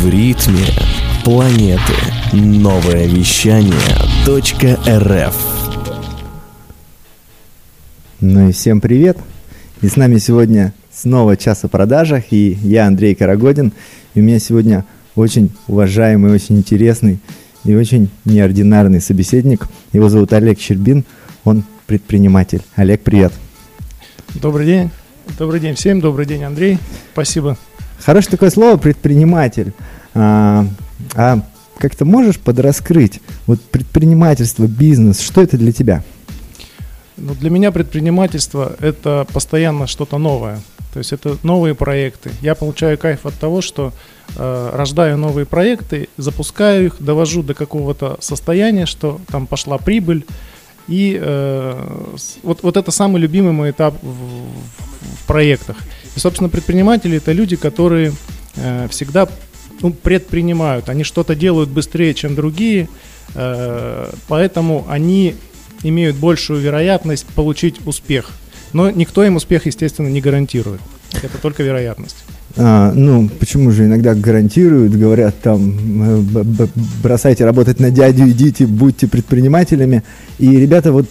В ритме планеты. Новое вещание .рф Ну и всем привет! И с нами сегодня снова час о продажах, и я Андрей Карагодин. И у меня сегодня очень уважаемый, очень интересный и очень неординарный собеседник. Его зовут Олег Щербин, он предприниматель. Олег, привет! Добрый день. Добрый день всем, добрый день, Андрей. Спасибо. Хорошее такое слово предприниматель. А, а как то можешь подраскрыть вот предпринимательство, бизнес, что это для тебя? Ну, для меня предпринимательство – это постоянно что-то новое. То есть это новые проекты. Я получаю кайф от того, что э, рождаю новые проекты, запускаю их, довожу до какого-то состояния, что там пошла прибыль. И э, вот, вот это самый любимый мой этап в, в проектах. И, собственно, предприниматели – это люди, которые э, всегда ну, предпринимают. Они что-то делают быстрее, чем другие, э, поэтому они имеют большую вероятность получить успех. Но никто им успех, естественно, не гарантирует. Это только вероятность. А, ну, почему же иногда гарантируют, говорят там, э, бросайте работать на дядю, идите, будьте предпринимателями. И ребята вот,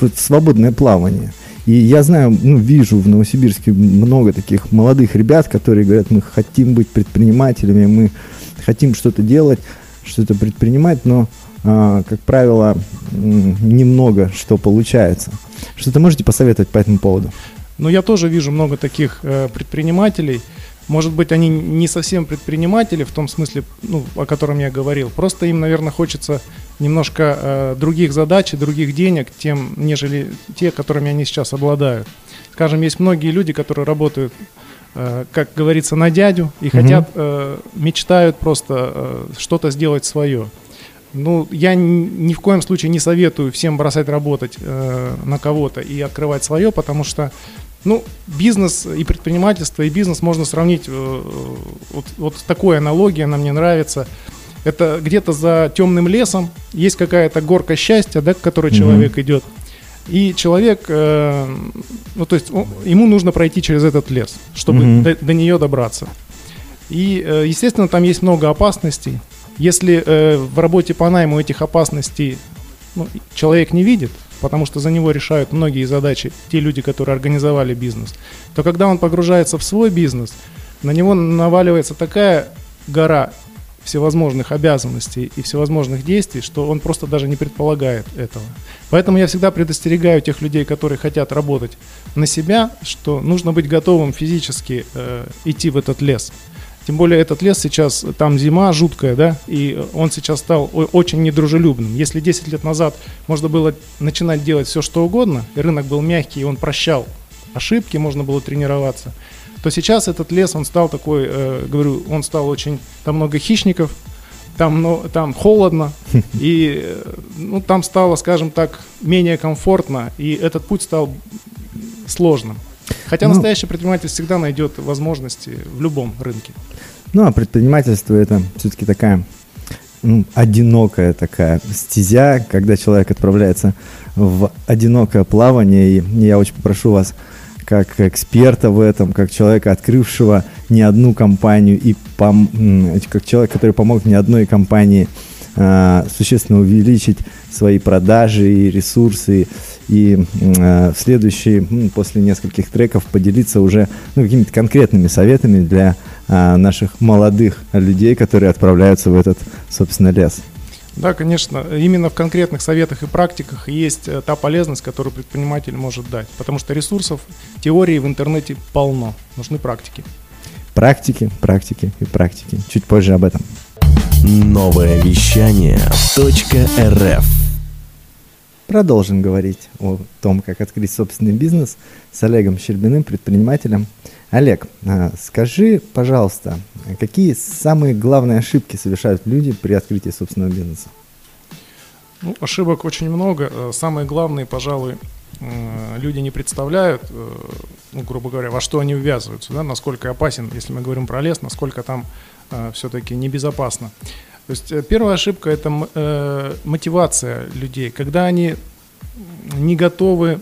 вот свободное плавание. И я знаю, ну, вижу в Новосибирске много таких молодых ребят, которые говорят, мы хотим быть предпринимателями, мы хотим что-то делать, что-то предпринимать, но, а, как правило, немного что получается. Что-то можете посоветовать по этому поводу? Ну, я тоже вижу много таких э, предпринимателей, может быть, они не совсем предприниматели в том смысле, ну, о котором я говорил. Просто им, наверное, хочется немножко э, других задач и других денег, тем, нежели те, которыми они сейчас обладают. Скажем, есть многие люди, которые работают, э, как говорится, на дядю и угу. хотят, э, мечтают просто э, что-то сделать свое. Ну, я ни в коем случае не советую всем бросать работать э, на кого-то и открывать свое, потому что ну, бизнес и предпринимательство, и бизнес можно сравнить, э, вот, вот такой аналогия, она мне нравится. Это где-то за темным лесом есть какая-то горка счастья, да, к которой mm-hmm. человек идет. И человек, э, ну то есть он, ему нужно пройти через этот лес, чтобы mm-hmm. до, до нее добраться. И, э, естественно, там есть много опасностей. Если э, в работе по найму этих опасностей ну, человек не видит, потому что за него решают многие задачи те люди, которые организовали бизнес, то когда он погружается в свой бизнес, на него наваливается такая гора всевозможных обязанностей и всевозможных действий, что он просто даже не предполагает этого. Поэтому я всегда предостерегаю тех людей, которые хотят работать на себя, что нужно быть готовым физически э, идти в этот лес. Тем более этот лес сейчас, там зима жуткая, да, и он сейчас стал очень недружелюбным. Если 10 лет назад можно было начинать делать все, что угодно, и рынок был мягкий, и он прощал ошибки, можно было тренироваться, то сейчас этот лес, он стал такой, э, говорю, он стал очень, там много хищников, там, ну, там холодно, и э, ну, там стало, скажем так, менее комфортно, и этот путь стал сложным. Хотя ну, настоящий предприниматель всегда найдет возможности в любом рынке. Ну, а предпринимательство это все-таки такая ну, одинокая такая стезя, когда человек отправляется в одинокое плавание. И я очень попрошу вас, как эксперта в этом, как человека, открывшего не одну компанию, и пом- как человек, который помог не одной компании э, существенно увеличить свои продажи и ресурсы, и э, в следующий, после нескольких треков, поделиться уже ну, какими-то конкретными советами для э, наших молодых людей, которые отправляются в этот, собственно, лес. Да, конечно. Именно в конкретных советах и практиках есть э, та полезность, которую предприниматель может дать. Потому что ресурсов, теории в интернете полно. Нужны практики. Практики, практики и практики. Чуть позже об этом. Новое вещание .рф Продолжим говорить о том, как открыть собственный бизнес с Олегом Щербиным, предпринимателем. Олег, а, скажи, пожалуйста, какие самые главные ошибки совершают люди при открытии собственного бизнеса? Ну, ошибок очень много. Э, самые главные, пожалуй, э, люди не представляют, э, ну, грубо говоря, во что они ввязываются, да, насколько опасен, если мы говорим про лес, насколько там все-таки небезопасно. То есть э, первая ошибка это э, мотивация людей, когда они не готовы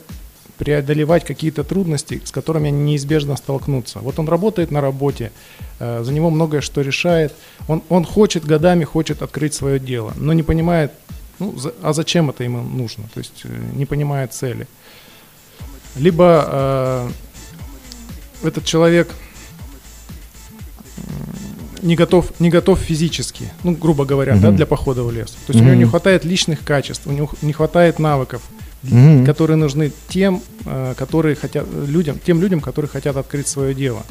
преодолевать какие-то трудности, с которыми они неизбежно столкнутся. Вот он работает на работе, э, за него многое что решает. Он, он хочет годами, хочет открыть свое дело, но не понимает, ну, за, а зачем это ему нужно, то есть э, не понимает цели. Либо э, этот человек не готов, не готов физически, ну, грубо говоря, mm-hmm. да, для похода в лес. То есть mm-hmm. у него не хватает личных качеств, у него не хватает навыков, mm-hmm. которые нужны тем, э, которые хотят людям, тем людям, которые хотят открыть свое дело.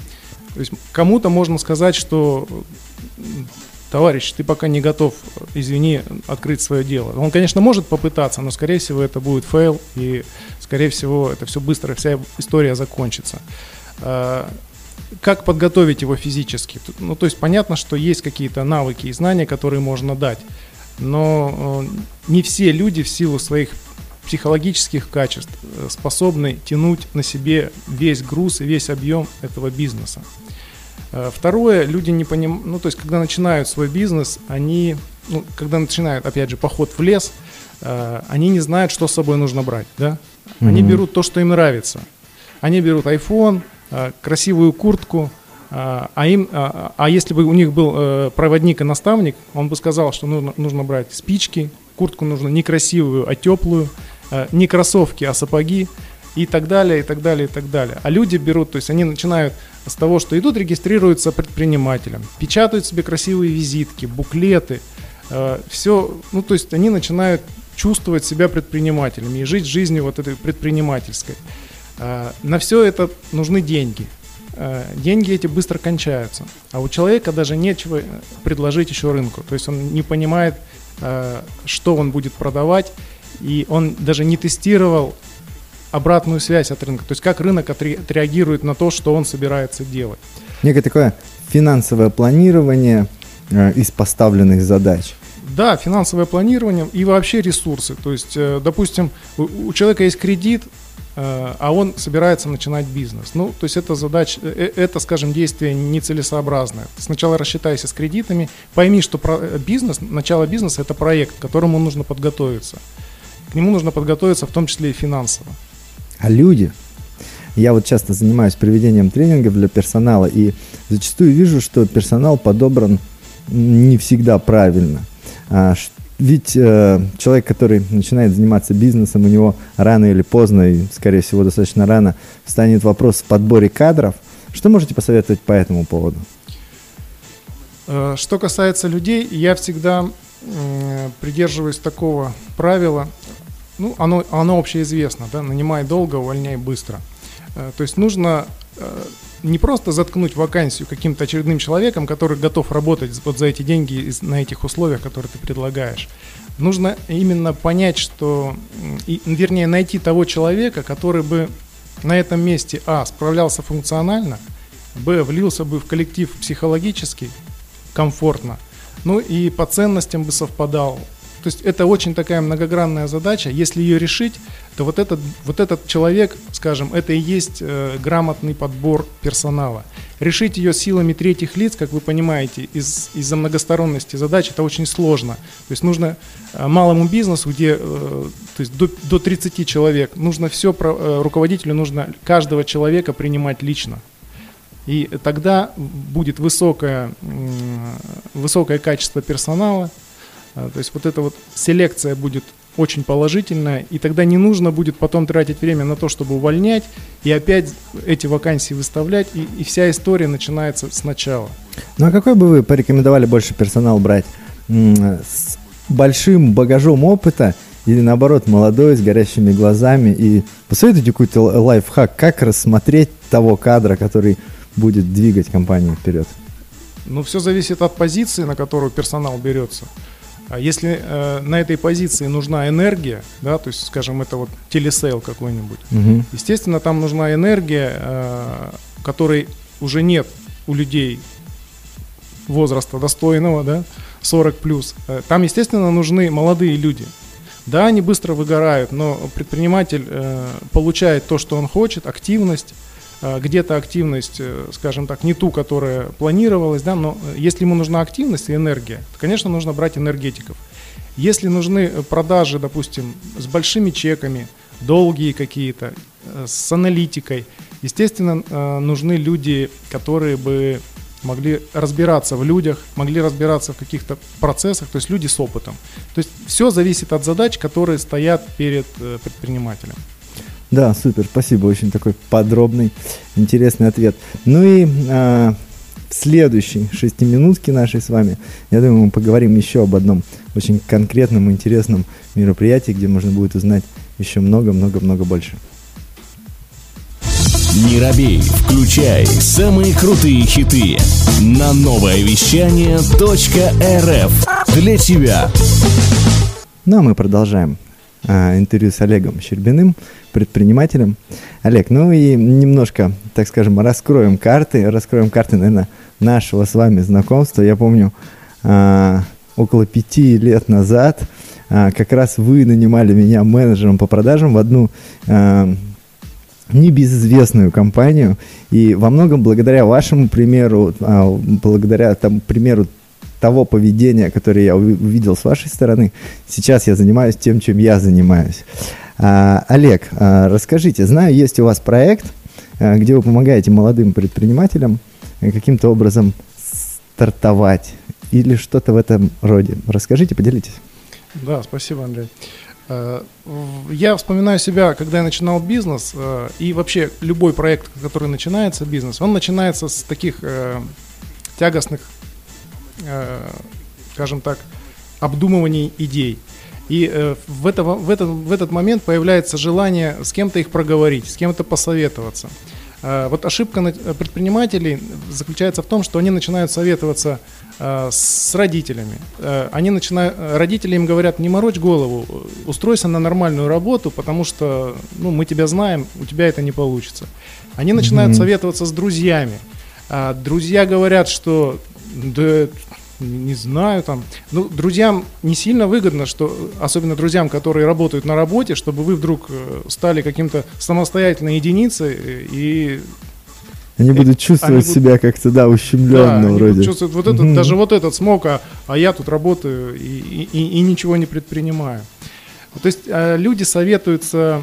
То есть кому-то можно сказать, что товарищ, ты пока не готов, извини, открыть свое дело. Он, конечно, может попытаться, но, скорее всего, это будет fail, и, скорее всего, это все быстро, вся история закончится. Как подготовить его физически? Ну, то есть понятно, что есть какие-то навыки и знания, которые можно дать, но э, не все люди в силу своих психологических качеств э, способны тянуть на себе весь груз и весь объем этого бизнеса. Э, второе, люди не понимают, ну то есть когда начинают свой бизнес, они, ну, когда начинают, опять же, поход в лес, они не знают, что с собой нужно брать, да? Они mm-hmm. берут то, что им нравится. Они берут iPhone, красивую куртку, э, а, им, а, а если бы у них был э, проводник и наставник, он бы сказал, что нужно, нужно брать спички, куртку нужно не красивую, а теплую, не кроссовки, а сапоги и так далее, и так далее, и так далее. А люди берут, то есть они начинают с того, что идут, регистрируются предпринимателем, печатают себе красивые визитки, буклеты, все, ну то есть они начинают чувствовать себя предпринимателями и жить жизнью вот этой предпринимательской. А, на все это нужны деньги. А, деньги эти быстро кончаются. А у человека даже нечего предложить еще рынку. То есть он не понимает, а, что он будет продавать, и он даже не тестировал обратную связь от рынка. То есть как рынок отреагирует на то, что он собирается делать. Некое такое финансовое планирование из поставленных задач. Да, финансовое планирование и вообще ресурсы. То есть, э, допустим, у человека есть кредит, Э, а он собирается начинать бизнес. Ну, то есть это задача, э, э, это, скажем, действие нецелесообразное. Сначала рассчитайся с кредитами, пойми, что бизнес, начало бизнеса – это проект, к которому нужно подготовиться. К нему нужно подготовиться в том числе и финансово. А люди? Я вот часто занимаюсь проведением тренингов для персонала, и зачастую вижу, что персонал подобран не всегда правильно. А, ведь э, человек, который начинает заниматься бизнесом, у него рано или поздно, и, скорее всего, достаточно рано, станет вопрос в подборе кадров. Что можете посоветовать по этому поводу? Э, что касается людей, я всегда э, придерживаюсь такого правила, ну, оно, оно общеизвестно, да, нанимай долго, увольняй быстро. Э, то есть нужно э, не просто заткнуть вакансию каким-то очередным человеком, который готов работать вот за эти деньги на этих условиях, которые ты предлагаешь. Нужно именно понять, что, вернее, найти того человека, который бы на этом месте, а, справлялся функционально, б, влился бы в коллектив психологически комфортно, ну и по ценностям бы совпадал, то есть это очень такая многогранная задача. Если ее решить, то вот этот, вот этот человек, скажем, это и есть э, грамотный подбор персонала. Решить ее силами третьих лиц, как вы понимаете, из, из-за многосторонности задач, это очень сложно. То есть нужно э, малому бизнесу, где э, то есть до, до 30 человек, нужно все, про, э, руководителю нужно каждого человека принимать лично. И тогда будет высокое, высокое качество персонала, то есть вот эта вот селекция будет очень положительная, и тогда не нужно будет потом тратить время на то, чтобы увольнять, и опять эти вакансии выставлять, и, и вся история начинается сначала. Ну а какой бы вы порекомендовали больше персонал брать? С большим багажом опыта или наоборот молодой, с горящими глазами? И посоветуйте какой-то лайфхак, как рассмотреть того кадра, который будет двигать компанию вперед? Ну, все зависит от позиции, на которую персонал берется. А если э, на этой позиции нужна энергия, да, то есть, скажем, это вот телесейл какой-нибудь, угу. естественно, там нужна энергия, э, которой уже нет у людей возраста достойного, да, 40 плюс. Э, там, естественно, нужны молодые люди. Да, они быстро выгорают, но предприниматель э, получает то, что он хочет, активность, где-то активность, э, скажем так, не ту, которая планировалась, да, но э, если ему нужна активность и энергия, то, конечно, нужно брать энергетиков. Если нужны продажи, допустим, с большими чеками, долгие какие-то, э, с аналитикой. Естественно, э, нужны люди, которые бы могли разбираться в людях, могли разбираться в каких-то процессах, то есть люди с опытом. То есть все зависит от задач, которые стоят перед э, предпринимателем. Да, супер, спасибо, очень такой подробный, интересный ответ. Ну и э, в следующей шестиминутке нашей с вами, я думаю, мы поговорим еще об одном очень конкретном и интересном мероприятии, где можно будет узнать еще много-много-много больше. Не робей, включай самые крутые хиты на новое вещание .рф для тебя. Ну а мы продолжаем а, интервью с Олегом Щербиным, предпринимателем. Олег, ну и немножко, так скажем, раскроем карты, раскроем карты, наверное, нашего с вами знакомства. Я помню, а, около пяти лет назад а, как раз вы нанимали меня менеджером по продажам в одну а, небезызвестную компанию. И во многом благодаря вашему примеру, благодаря тому примеру того поведения, которое я увидел с вашей стороны, сейчас я занимаюсь тем, чем я занимаюсь. А, Олег, а, расскажите, знаю, есть у вас проект, а, где вы помогаете молодым предпринимателям а, каким-то образом стартовать или что-то в этом роде. Расскажите, поделитесь. Да, спасибо, Андрей. Э, я вспоминаю себя, когда я начинал бизнес, э, и вообще любой проект, который начинается, бизнес, он начинается с таких э, тягостных, скажем так, обдумываний идей. И в, это, в, этот, в этот момент появляется желание с кем-то их проговорить, с кем-то посоветоваться. Вот ошибка предпринимателей заключается в том, что они начинают советоваться Э, с родителями. Э, они начинают, родители им говорят, не морочь голову, устройся на нормальную работу, потому что ну, мы тебя знаем, у тебя это не получится. Они начинают mm-hmm. советоваться с друзьями. А друзья говорят, что да, не знаю, там, ну, друзьям не сильно выгодно, что, особенно друзьям, которые работают на работе, чтобы вы вдруг э, стали каким-то самостоятельной единицей и они будут чувствовать они себя будут... как-то, да, ущемленно да, вроде. Они чувствовать вот этот, mm-hmm. даже вот этот смог, а, а я тут работаю и, и, и ничего не предпринимаю. То есть а, люди советуются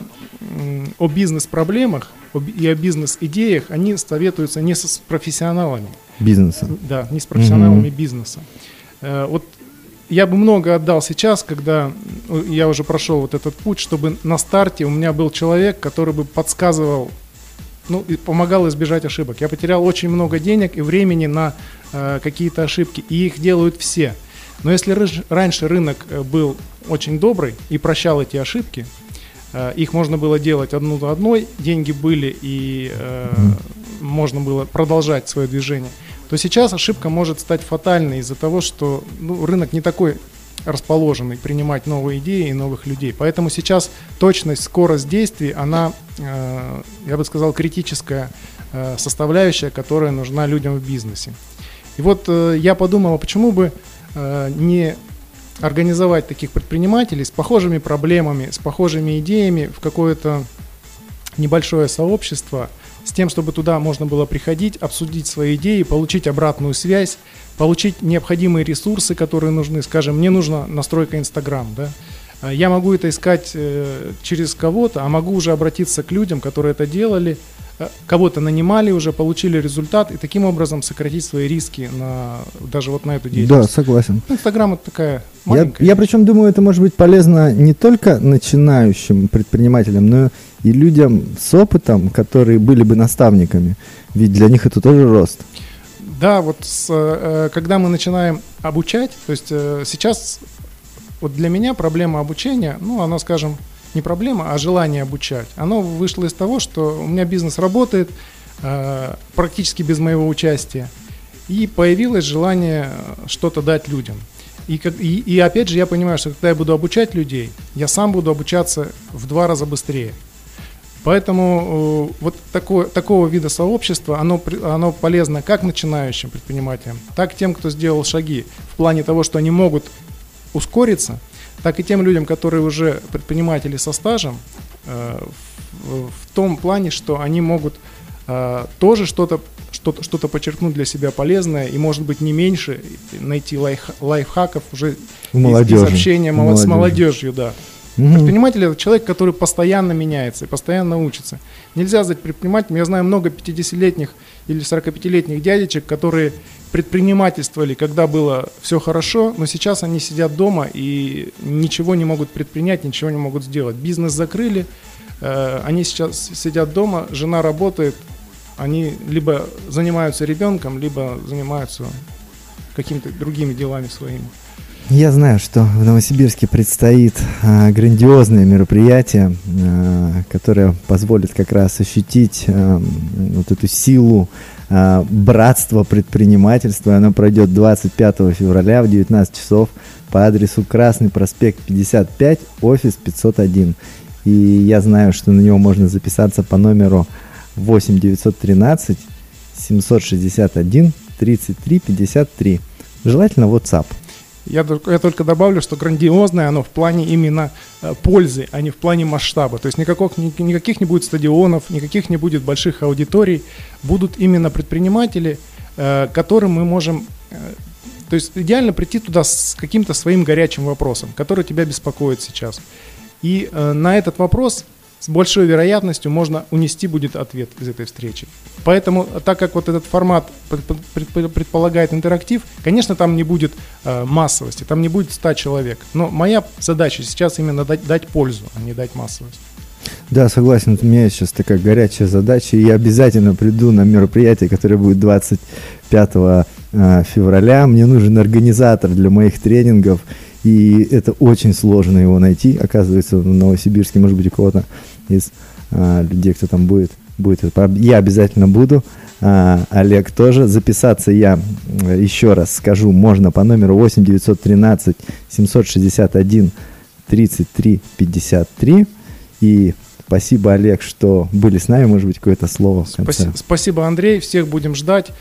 о бизнес-проблемах и о бизнес-идеях, они советуются не с профессионалами. Бизнеса. Да, не с профессионалами mm-hmm. бизнеса. Э, вот я бы много отдал сейчас, когда я уже прошел вот этот путь, чтобы на старте у меня был человек, который бы подсказывал ну, и помогал избежать ошибок. Я потерял очень много денег и времени на э, какие-то ошибки, и их делают все. Но если рыж, раньше рынок э, был очень добрый и прощал эти ошибки, э, их можно было делать одну за одной, деньги были и э, можно было продолжать свое движение, то сейчас ошибка может стать фатальной из-за того, что ну, рынок не такой расположенный принимать новые идеи и новых людей. Поэтому сейчас точность, скорость действий, она, э, я бы сказал, критическая э, составляющая, которая нужна людям в бизнесе. И вот э, я подумал, а почему бы не организовать таких предпринимателей с похожими проблемами, с похожими идеями в какое-то небольшое сообщество, с тем, чтобы туда можно было приходить, обсудить свои идеи, получить обратную связь, получить необходимые ресурсы, которые нужны. Скажем, мне нужна настройка Инстаграм, да? А я могу это искать э, через кого-то, а могу уже обратиться к людям, которые это делали, э, кого-то нанимали уже, получили результат, и таким образом сократить свои риски на, даже вот на эту деятельность. Да, согласен. Инстаграм это такая маленькая. Я, я причем думаю, это может быть полезно не только начинающим предпринимателям, но и людям с опытом, которые были бы наставниками. Ведь для них это тоже рост. Да, вот с, э, когда мы начинаем обучать, то есть э, сейчас вот для меня проблема обучения, ну, она, скажем, не проблема, а желание обучать. Оно вышло из того, что у меня бизнес работает э, практически без моего участия, и появилось желание что-то дать людям. И, и, и опять же, я понимаю, что когда я буду обучать людей, я сам буду обучаться в два раза быстрее. Поэтому э, вот такое, такого вида сообщества, оно, оно полезно как начинающим предпринимателям, так и тем, кто сделал шаги в плане того, что они могут ускориться, так и тем людям, которые уже предприниматели со стажем, э, в, в том плане, что они могут э, тоже что-то что-то что подчеркнуть для себя полезное и, может быть, не меньше найти лайф, лайфхаков уже из, из общения молодежи. с молодежью, да. Угу. Предприниматель это человек, который постоянно меняется и постоянно учится. Нельзя стать предпринимателем. Я знаю много 50-летних или 45-летних дядечек, которые предпринимательствовали, когда было все хорошо, но сейчас они сидят дома и ничего не могут предпринять, ничего не могут сделать. Бизнес закрыли, э, они сейчас сидят дома, жена работает, они либо занимаются ребенком, либо занимаются какими-то другими делами своими. Я знаю, что в Новосибирске предстоит а, грандиозное мероприятие, а, которое позволит как раз ощутить а, вот эту силу а, братства предпринимательства. Оно пройдет 25 февраля в 19 часов по адресу Красный проспект 55, офис 501. И я знаю, что на него можно записаться по номеру 8 913 761 33 53. Желательно WhatsApp. Я, я только добавлю, что грандиозное оно в плане именно э, пользы, а не в плане масштаба. То есть никаких, никаких не будет стадионов, никаких не будет больших аудиторий. Будут именно предприниматели, э, которым мы можем... Э, то есть идеально прийти туда с каким-то своим горячим вопросом, который тебя беспокоит сейчас. И на этот вопрос с большой вероятностью можно унести будет ответ из этой встречи. Поэтому, так как вот этот формат предполагает интерактив, конечно, там не будет э, массовости, там не будет 100 человек. Но моя задача сейчас именно дать, дать пользу, а не дать массовость. Да, согласен. У меня сейчас такая горячая задача. И я обязательно приду на мероприятие, которое будет 25 э, февраля. Мне нужен организатор для моих тренингов. И это очень сложно его найти. Оказывается, в Новосибирске, может быть, у кого-то из а, людей, кто там будет, будет. Я обязательно буду. А, Олег тоже. Записаться я еще раз скажу, можно по номеру 8 913 761 33 53. И спасибо, Олег, что были с нами. Может быть, какое-то слово в конце. Спасибо, Андрей. Всех будем ждать.